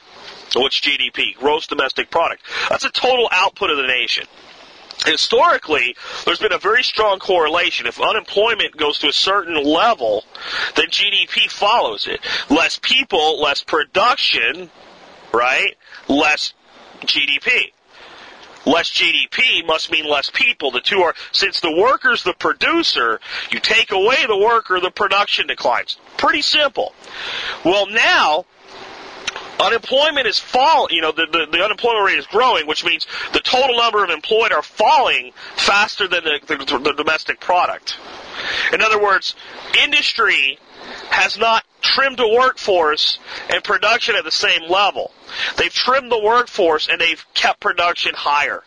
What's GDP? Gross domestic product. That's a total output of the nation. historically, there's been a very strong correlation. If unemployment goes to a certain level, then GDP follows it. Less people, less production, right? Less GDP. Less GDP must mean less people. The two are, since the worker's the producer, you take away the worker, the production declines. Pretty simple. Well, now, unemployment is fall. You know, the, the, the, unemployment rate is growing, which means the total number of employed are falling faster than the, the, the domestic product. In other words, industry has not trimmed the workforce and production at the same level. They've trimmed the workforce and they've kept production higher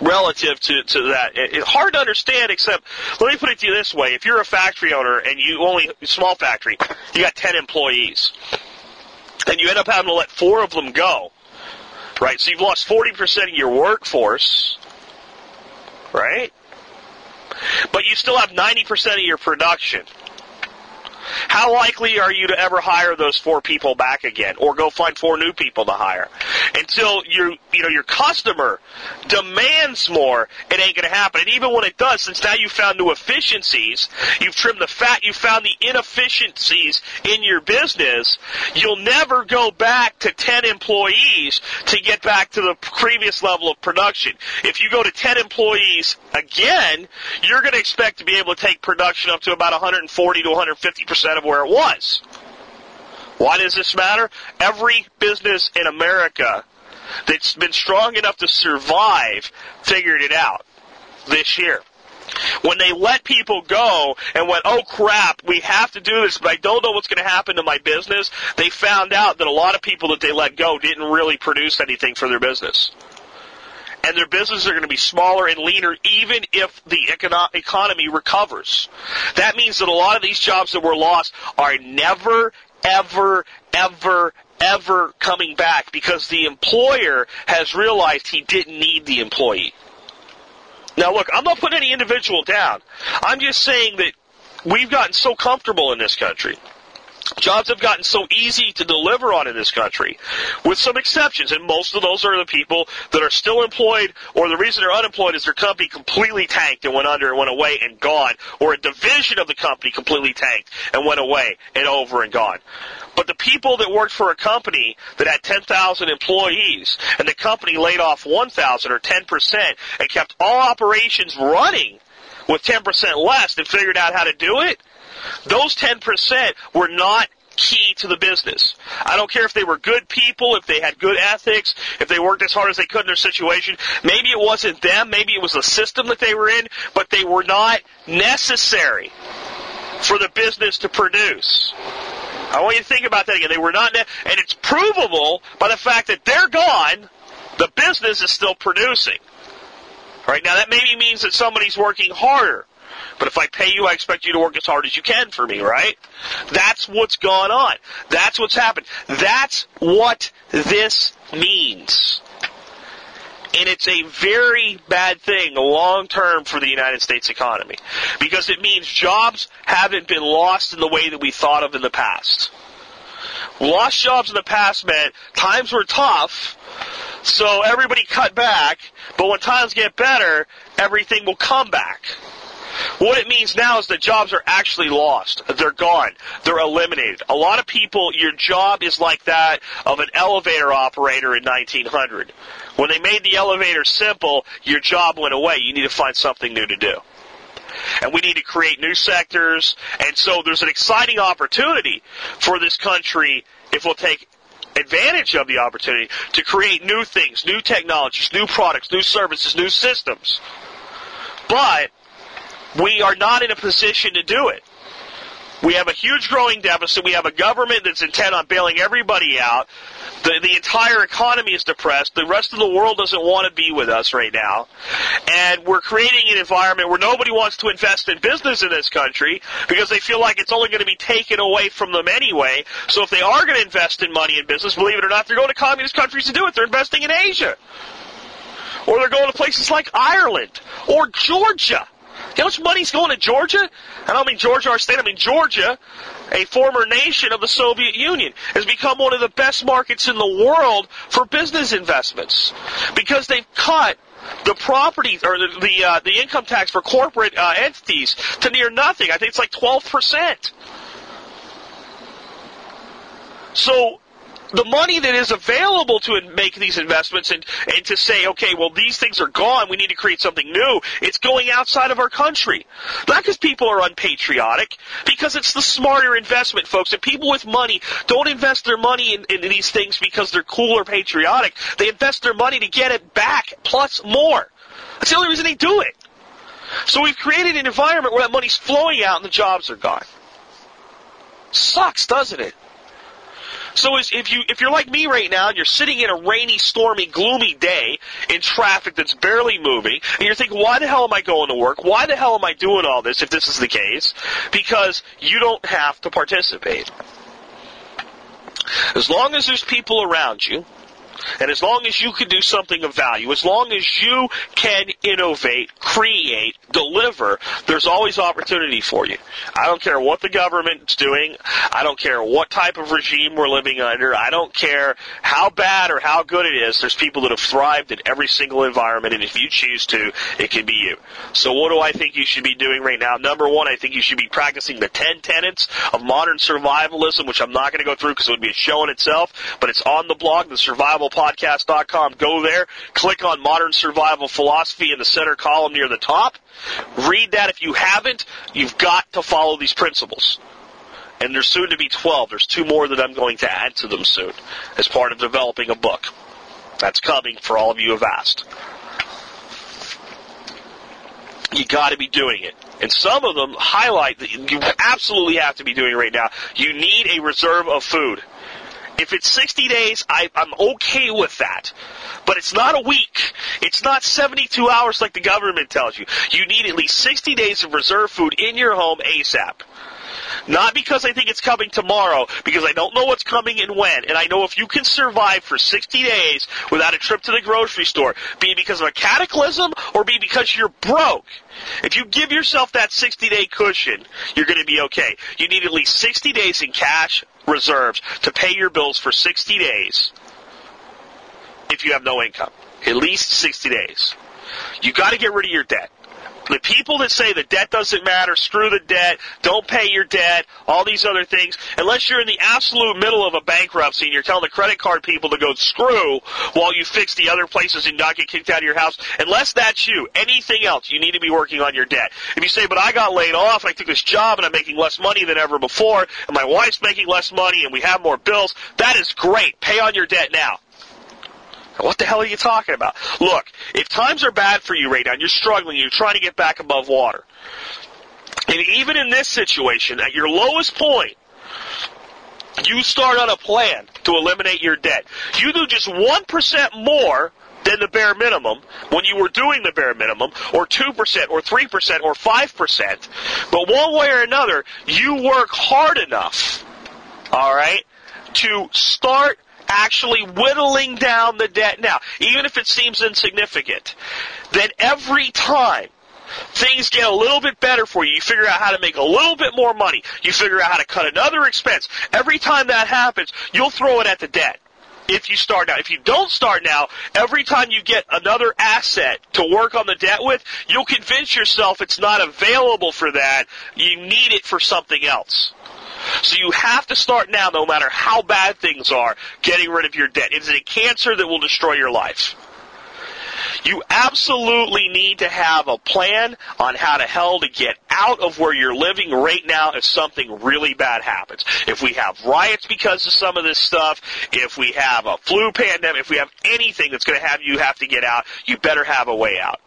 relative to, to that. It's hard to understand except, let me put it to you this way. If you're a factory owner and you only, small factory, you got 10 employees and you end up having to let four of them go, right? So you've lost 40% of your workforce, right? But you still have 90% of your production. How likely are you to ever hire those four people back again or go find four new people to hire? Until you, you know, your customer demands more, it ain't going to happen. And even when it does, since now you've found new efficiencies, you've trimmed the fat, you've found the inefficiencies in your business, you'll never go back to 10 employees to get back to the previous level of production. If you go to 10 employees again, you're going to expect to be able to take production up to about 140 to 150 percent percent of where it was. Why does this matter? Every business in America that's been strong enough to survive figured it out this year. When they let people go and went, oh crap, we have to do this, but I don't know what's going to happen to my business, they found out that a lot of people that they let go didn't really produce anything for their business and their businesses are going to be smaller and leaner even if the econo- economy recovers. That means that a lot of these jobs that were lost are never, ever, ever, ever coming back because the employer has realized he didn't need the employee. Now look, I'm not putting any individual down. I'm just saying that we've gotten so comfortable in this country Jobs have gotten so easy to deliver on in this country, with some exceptions, and most of those are the people that are still employed, or the reason they're unemployed is their company completely tanked and went under and went away and gone, or a division of the company completely tanked and went away and over and gone. But the people that worked for a company that had 10,000 employees, and the company laid off 1,000 or 10% and kept all operations running with 10% less and figured out how to do it, those 10% were not key to the business. I don't care if they were good people, if they had good ethics, if they worked as hard as they could in their situation. Maybe it wasn't them, maybe it was the system that they were in, but they were not necessary for the business to produce. I want you to think about that again. They were not, ne- and it's provable by the fact that they're gone, the business is still producing. Right now, that maybe means that somebody's working harder. But if I pay you, I expect you to work as hard as you can for me, right? That's what's gone on. That's what's happened. That's what this means. And it's a very bad thing long term for the United States economy. Because it means jobs haven't been lost in the way that we thought of in the past. Lost jobs in the past meant times were tough, so everybody cut back, but when times get better, everything will come back. What it means now is that jobs are actually lost. They're gone. They're eliminated. A lot of people, your job is like that of an elevator operator in 1900. When they made the elevator simple, your job went away. You need to find something new to do. And we need to create new sectors. And so there's an exciting opportunity for this country if we'll take advantage of the opportunity to create new things, new technologies, new products, new services, new systems. But we are not in a position to do it. We have a huge growing deficit. We have a government that's intent on bailing everybody out. The, the entire economy is depressed. The rest of the world doesn't want to be with us right now. And we're creating an environment where nobody wants to invest in business in this country because they feel like it's only going to be taken away from them anyway. So if they are going to invest in money in business, believe it or not, they're going to communist countries to do it. They're investing in Asia. Or they're going to places like Ireland or Georgia you know how much money's going to Georgia? I don't mean Georgia, our state. I mean Georgia, a former nation of the Soviet Union, has become one of the best markets in the world for business investments because they've cut the property or the the, uh, the income tax for corporate uh, entities to near nothing. I think it's like twelve percent. So the money that is available to make these investments and, and to say, okay, well, these things are gone, we need to create something new, it's going outside of our country. Not because people are unpatriotic, because it's the smarter investment, folks. And people with money don't invest their money in, in these things because they're cool or patriotic. They invest their money to get it back, plus more. That's the only reason they do it. So we've created an environment where that money's flowing out and the jobs are gone. Sucks, doesn't it? So if you if you're like me right now and you're sitting in a rainy, stormy, gloomy day in traffic that's barely moving, and you're thinking, why the hell am I going to work? Why the hell am I doing all this if this is the case? Because you don't have to participate. As long as there's people around you and as long as you can do something of value, as long as you can innovate, create, deliver, there's always opportunity for you. I don't care what the government's doing. I don't care what type of regime we're living under. I don't care how bad or how good it is. There's people that have thrived in every single environment, and if you choose to, it can be you. So what do I think you should be doing right now? Number one, I think you should be practicing the 10 tenets of modern survivalism, which I'm not going to go through because it would be a show in itself, but it's on the blog, the survival survivalpodcast.com. Go there, click on Modern Survival Philosophy in the center column near the top. Read that if you haven't. You've got to follow these principles. And there's soon to be 12. There's two more that I'm going to add to them soon as part of developing a book. That's coming for all of you who have asked. You got to be doing it. And some of them highlight that you absolutely have to be doing right now. You need a reserve of food. If it's 60 days, I, I'm okay with that. But it's not a week. It's not 72 hours like the government tells you. You need at least 60 days of reserve food in your home ASAP. Not because I think it's coming tomorrow, because I don't know what's coming and when. And I know if you can survive for 60 days without a trip to the grocery store, be it because of a cataclysm or be because you're broke, if you give yourself that 60 day cushion, you're going to be okay. You need at least 60 days in cash reserves to pay your bills for 60 days if you have no income. At least 60 days. You got to get rid of your debt. The people that say the debt doesn't matter, screw the debt, don't pay your debt, all these other things, unless you're in the absolute middle of a bankruptcy and you're telling the credit card people to go screw while you fix the other places and not get kicked out of your house, unless that's you, anything else, you need to be working on your debt. If you say, but I got laid off I took this job and I'm making less money than ever before, and my wife's making less money and we have more bills, that is great. Pay on your debt now. What the hell are you talking about? Look, if times are bad for you right now and you're struggling, you're trying to get back above water, and even in this situation, at your lowest point, you start on a plan to eliminate your debt. You do just 1% more than the bare minimum when you were doing the bare minimum, or 2%, or 3%, or 5%. But one way or another, you work hard enough, alright, to start actually whittling down the debt now, even if it seems insignificant, then every time things get a little bit better for you. You figure out how to make a little bit more money. You figure out how to cut another expense. Every time that happens, you'll throw it at the debt. If you start now. If you don't start now, every time you get another asset to work on the debt with, you'll convince yourself it's not available for that. You need it for something else. So you have to start now, no matter how bad things are, getting rid of your debt. It's a cancer that will destroy your life. You absolutely need to have a plan on how to hell to get out of where you're living right now if something really bad happens. If we have riots because of some of this stuff, if we have a flu pandemic, if we have anything that's going to have you have to get out, you better have a way out.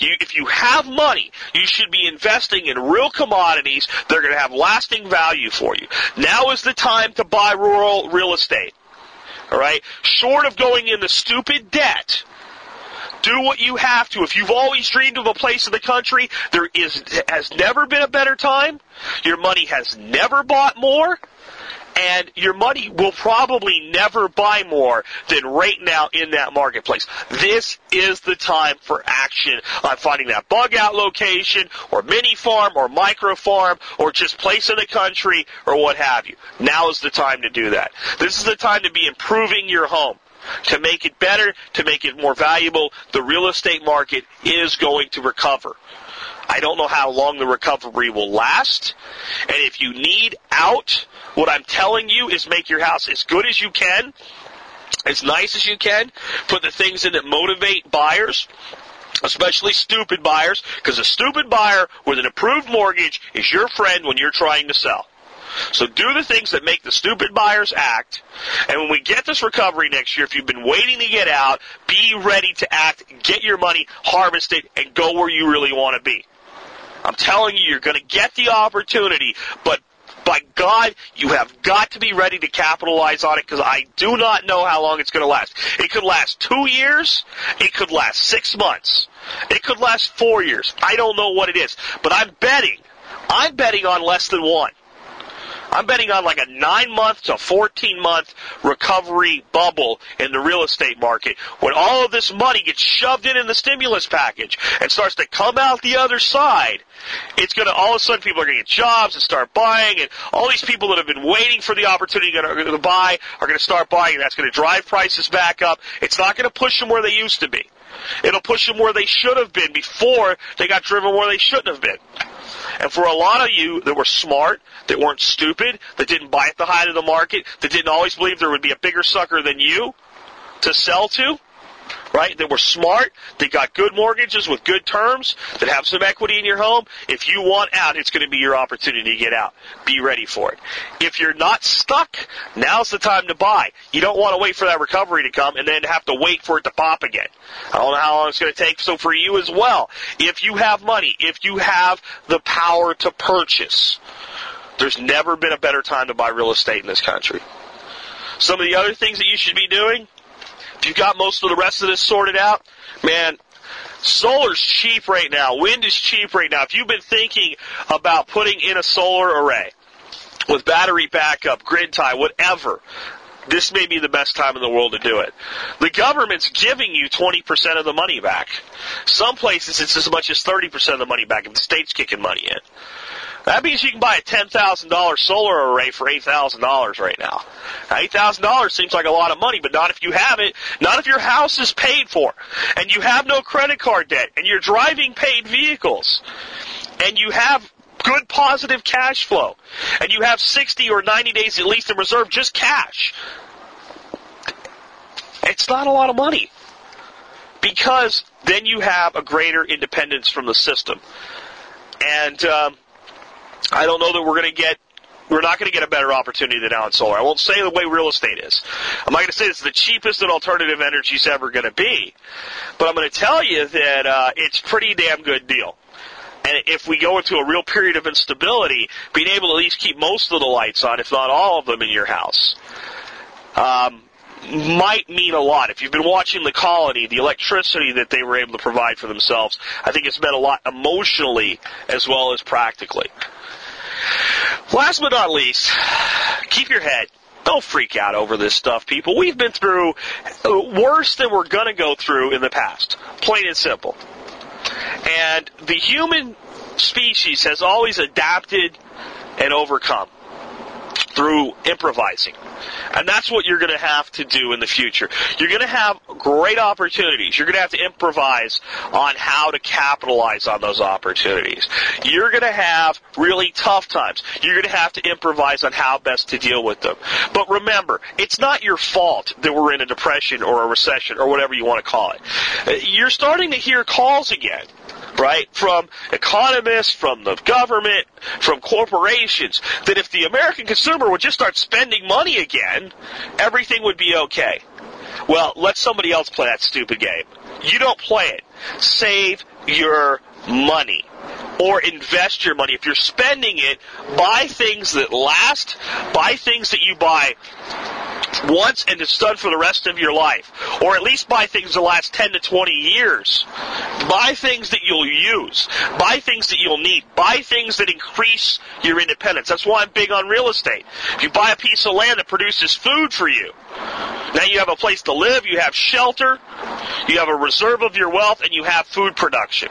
You, if you have money, you should be investing in real commodities that are going to have lasting value for you. Now is the time to buy rural real estate. All right? Short of going into stupid debt, do what you have to. If you've always dreamed of a place in the country, there is has never been a better time. Your money has never bought more and your money will probably never buy more than right now in that marketplace. This is the time for action on finding that bug out location or mini farm or micro farm or just place in the country or what have you. Now is the time to do that. This is the time to be improving your home. to make it better, to make it more valuable. The real estate market is going to recover. I don't know how long the recovery will last. And if you need out, what I'm telling you is make your house as good as you can, as nice as you can. Put the things in that motivate buyers especially stupid buyers, because a stupid buyer with an approved mortgage is your friend when you're trying to sell. So do the things that make the stupid buyers act. And when we get this recovery next year, if you've been waiting to get out, be ready to act, get your money, harvest it, and go where you really want to be. I'm telling you, you're going to get the opportunity, but by God, you have got to be ready to capitalize on it because I do not know how long it's going to last. It could last two years. It could last six months. It could last four years. I don't know what it is, but I'm betting. I'm betting on less than one. I'm betting on like a nine month to 14 month recovery bubble in the real estate market when all of this money gets shoved in in the stimulus package and starts to come out the other side. It's going to, all of a sudden people are going to get jobs and start buying and all these people that have been waiting for the opportunity to buy are going to start buying and that's going to drive prices back up. It's not going to push them where they used to be. It'll push them where they should have been before they got driven where they shouldn't have been. And for a lot of you that were smart, that weren't stupid, that didn't buy at the height of the market, that didn't always believe there would be a bigger sucker than you to sell to, right? That were smart, that got good mortgages with good terms, that have some equity in your home. If you want out, it's going to be your opportunity to get out. Be ready for it. If you're not stuck, now's the time to buy. You don't want to wait for that recovery to come and then have to wait for it to pop again. I don't know how long it's going to take. So for you as well, if you have money, if you have the power to purchase, there's never been a better time to buy real estate in this country. Some of the other things that you should be doing, if you've got most of the rest of this sorted out, man, solar's cheap right now. Wind is cheap right now. If you've been thinking about putting in a solar array with battery backup, grid tie, whatever, this may be the best time in the world to do it. The government's giving you 20% of the money back. Some places it's as much as 30% of the money back if the state's kicking money in. That means you can buy a $10,000 solar array for $8,000 right now. now. $8,000 seems like a lot of money, but not if you have it, not if your house is paid for, and you have no credit card debt, and you're driving paid vehicles, and you have good positive cash flow, and you have 60 or 90 days at least in reserve, just cash. It's not a lot of money. Because then you have a greater independence from the system. And, um, I don't know that we're going to get we're not going to get a better opportunity than Allen Solar. I won't say the way real estate is. I'm not going to say it's the cheapest that alternative energy is ever going to be, but I'm going to tell you that uh, it's pretty damn good deal. And if we go into a real period of instability, being able to at least keep most of the lights on, if not all of them, in your house, um, might mean a lot. If you've been watching the colony, the electricity that they were able to provide for themselves, I think it's meant a lot emotionally as well as practically. Last but not least, keep your head. Don't freak out over this stuff, people. We've been through uh, worse than we're going to go through in the past. Plain and simple. And the human species has always adapted and overcome through improvising. And that's what you're going to have to do in the future. You're going to have great opportunities. You're going to have to improvise on how to capitalize on those opportunities. You're going to have really tough times. You're going to have to improvise on how best to deal with them. But remember, it's not your fault that we're in a depression or a recession or whatever you want to call it. Uh, you're starting to hear calls again right? From economists, from the government, from corporations, that if the American consumer would just start spending money again, everything would be okay. Well, let somebody else play that stupid game. You don't play it. Save your money or invest your money. If you're spending it, buy things that last, buy things that you buy once and it's done for the rest of your life. Or at least buy things that last 10 to 20 years. Buy things that you'll use. Buy things that you'll need. Buy things that increase your independence. That's why I'm big on real estate. If you buy a piece of land that produces food for you, now you have a place to live, you have shelter, You have a reserve of your wealth and you have food production.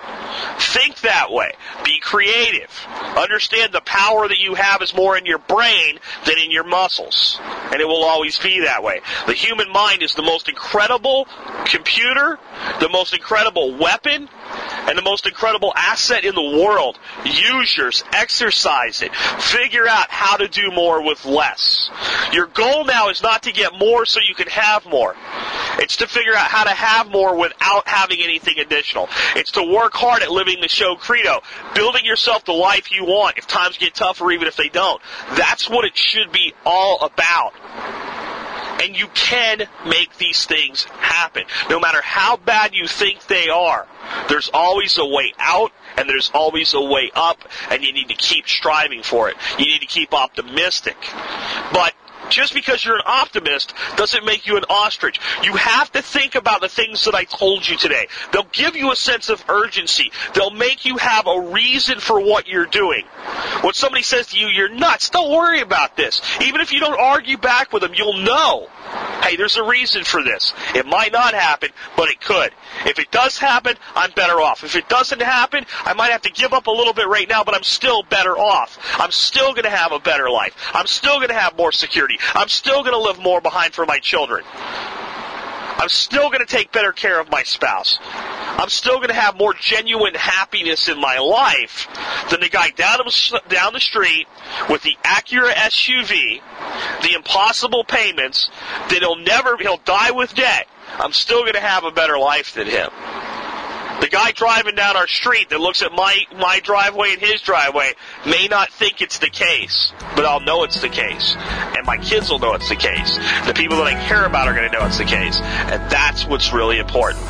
Think that way. Be creative. Understand the power that you have is more in your brain than in your muscles. And it will always be that way. The human mind is the most incredible computer, the most incredible weapon, and the most incredible asset in the world. Use yours, exercise it, figure out how to do more with less. Your goal now is not to get more so you can have more. It's to figure out how to have more without having anything additional. It's to work hard at living the show credo, building yourself the life you want if times get tough or even if they don't. That's what it should be all about. And you can make these things happen. No matter how bad you think they are, there's always a way out and there's always a way up and you need to keep striving for it. You need to keep optimistic. But just because you're an optimist doesn't make you an ostrich. You have to think about the things that I told you today. They'll give you a sense of urgency. They'll make you have a reason for what you're doing. When somebody says to you, you're nuts, don't worry about this. Even if you don't argue back with them, you'll know. Hey, there's a reason for this. It might not happen, but it could. If it does happen, I'm better off. If it doesn't happen, I might have to give up a little bit right now, but I'm still better off. I'm still going to have a better life. I'm still going to have more security. I'm still going to live more behind for my children. I'm still going to take better care of my spouse. I'm still going to have more genuine happiness in my life than the guy down, down the street with the Acura SUV, the impossible payments, that he'll never, he'll die with debt. I'm still going to have a better life than him. The guy driving down our street that looks at my, my driveway and his driveway may not think it's the case, but I'll know it's the case. And my kids will know it's the case. The people that I care about are going to know it's the case. And that's what's really important.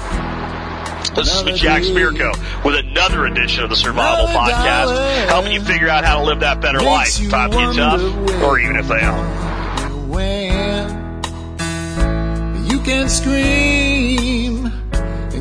This is Jack Spirko with another edition of the Survival Podcast, helping you figure out how to live that better life. Times get tough, or even if they are. You can scream